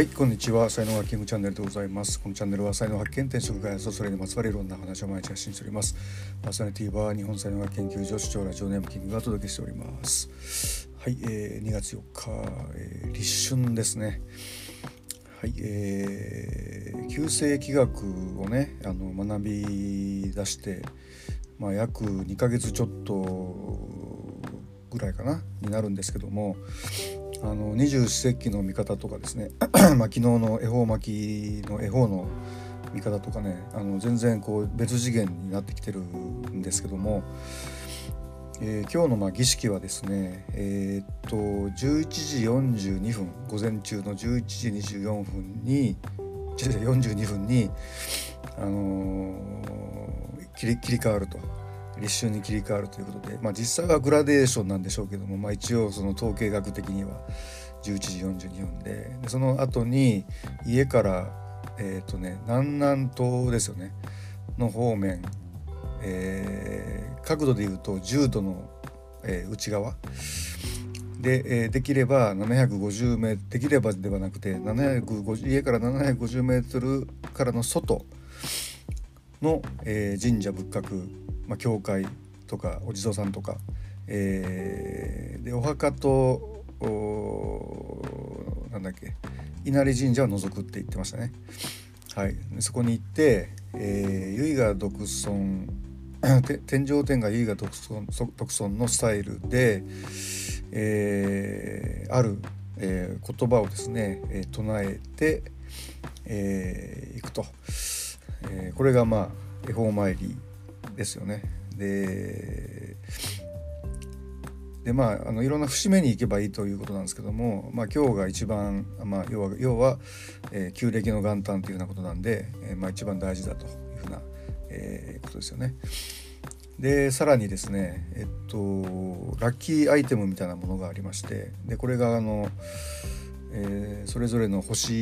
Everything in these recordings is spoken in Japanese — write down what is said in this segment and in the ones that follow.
はいこんにちは。才能学キングチャンネルでございます。このチャンネルは才能発見転職開発それにまつわるいろんな話を毎日発信しております。パーソナリティは日本才能学研究所主張ラジオネームキングがお届けしております。はい、えー、2月4日、えー、立春ですね。はい、えー、旧世紀学をねあの学び出してまあ約2ヶ月ちょっとぐらいかなになるんですけどもあの二十四節気の見方とかですね まあ昨日の恵方巻きの恵方の見方とかねあの全然こう別次元になってきてるんですけども、えー、今日のまあ儀式はですねえー、っと11時42分午前中の11時24分に42分に、あのー、切り切り替わると。立春に切り替わるということで、まあ、実際はグラデーションなんでしょうけども、まあ、一応その統計学的には11時42分ででその後に家からえっ、ー、とね南南東ですよねの方面、えー、角度でいうと10度の、えー、内側。で、えー、できれば750メートルできればではなくて750家から750メートルからの外の、えー、神社仏閣まあ、教会とかお地蔵さんとか、えー、でお墓となんだっけ稲荷神社を除くって言ってましたね。はい、そこに行って、えー、由比独尊 天上天が由比独尊独尊のスタイルで、えー、ある、えー、言葉をですね、えー、唱えて、えー、いくと、えー、これがまあ恵方参りですよね。ででまああのいろんな節目に行けばいいということなんですけども、まあ、今日が一番、まあ、要は要は、えー、旧暦の元旦というようなことなんで、えー、まあ、一番大事だというふうな、えー、ことですよね。でさらにですねえっとラッキーアイテムみたいなものがありましてでこれがあの、え、それぞれの星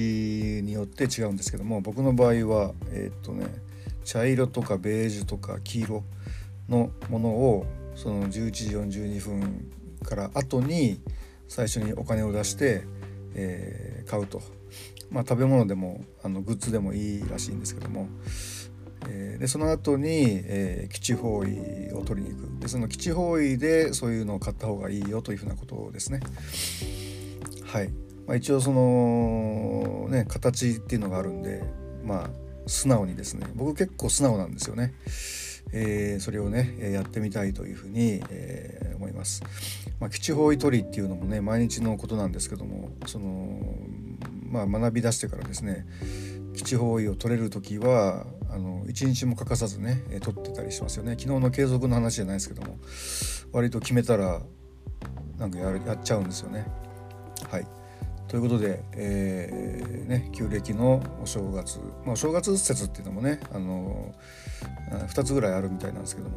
によって違うんですけども僕の場合はえっとね茶色とかベージュとか黄色のものをその11時42分から後に最初にお金を出して、えー、買うと、まあ、食べ物でもあのグッズでもいいらしいんですけども、えー、でその後に、えー、基地方位を取りに行く。でその基地方位でそういうのを買った方がいいよというふうなことですね。はい、まあ、一応そのね形っていうのがあるんでまあ素直にですね僕結構素直なんですよね。えー、それをねやってみたいというふうに、えー、思います。まあ、基地方位取りっていうのもね毎日のことなんですけどもその、まあ、学び出してからですね基地方位を取れる時はあの1日も欠かさずね取ってたりしますよね昨日の継続の話じゃないですけども割と決めたらなんかやるやっちゃうんですよね。はいということで、えー、ね、旧暦のお正月、まあ、お正月節っていうのもね、あの2つぐらいあるみたいなんですけども、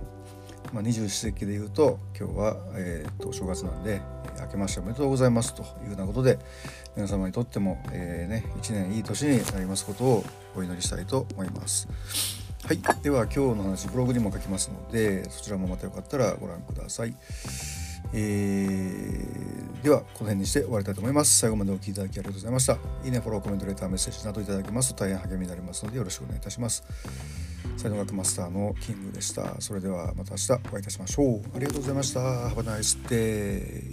まあ、二十四節気で言うと今日は、えー、とお正月なんで、明けましておめでとうございますというようなことで皆様にとっても、えーね、1年いい年になりますことをお祈りしたいと思います。はい、では今日の話ブログにも書きますのでそちらもまたよかったらご覧ください。えー、ではこの辺にして終わりたいと思います。最後までお聴きいただきありがとうございました。いいねフォローコメントレターメッセージなどいただけますと大変励みになりますのでよろしくお願いいたします。才能学マスターのキングでした。それではまた明日お会いいたしましょう。ありがとうございました。Have a nice day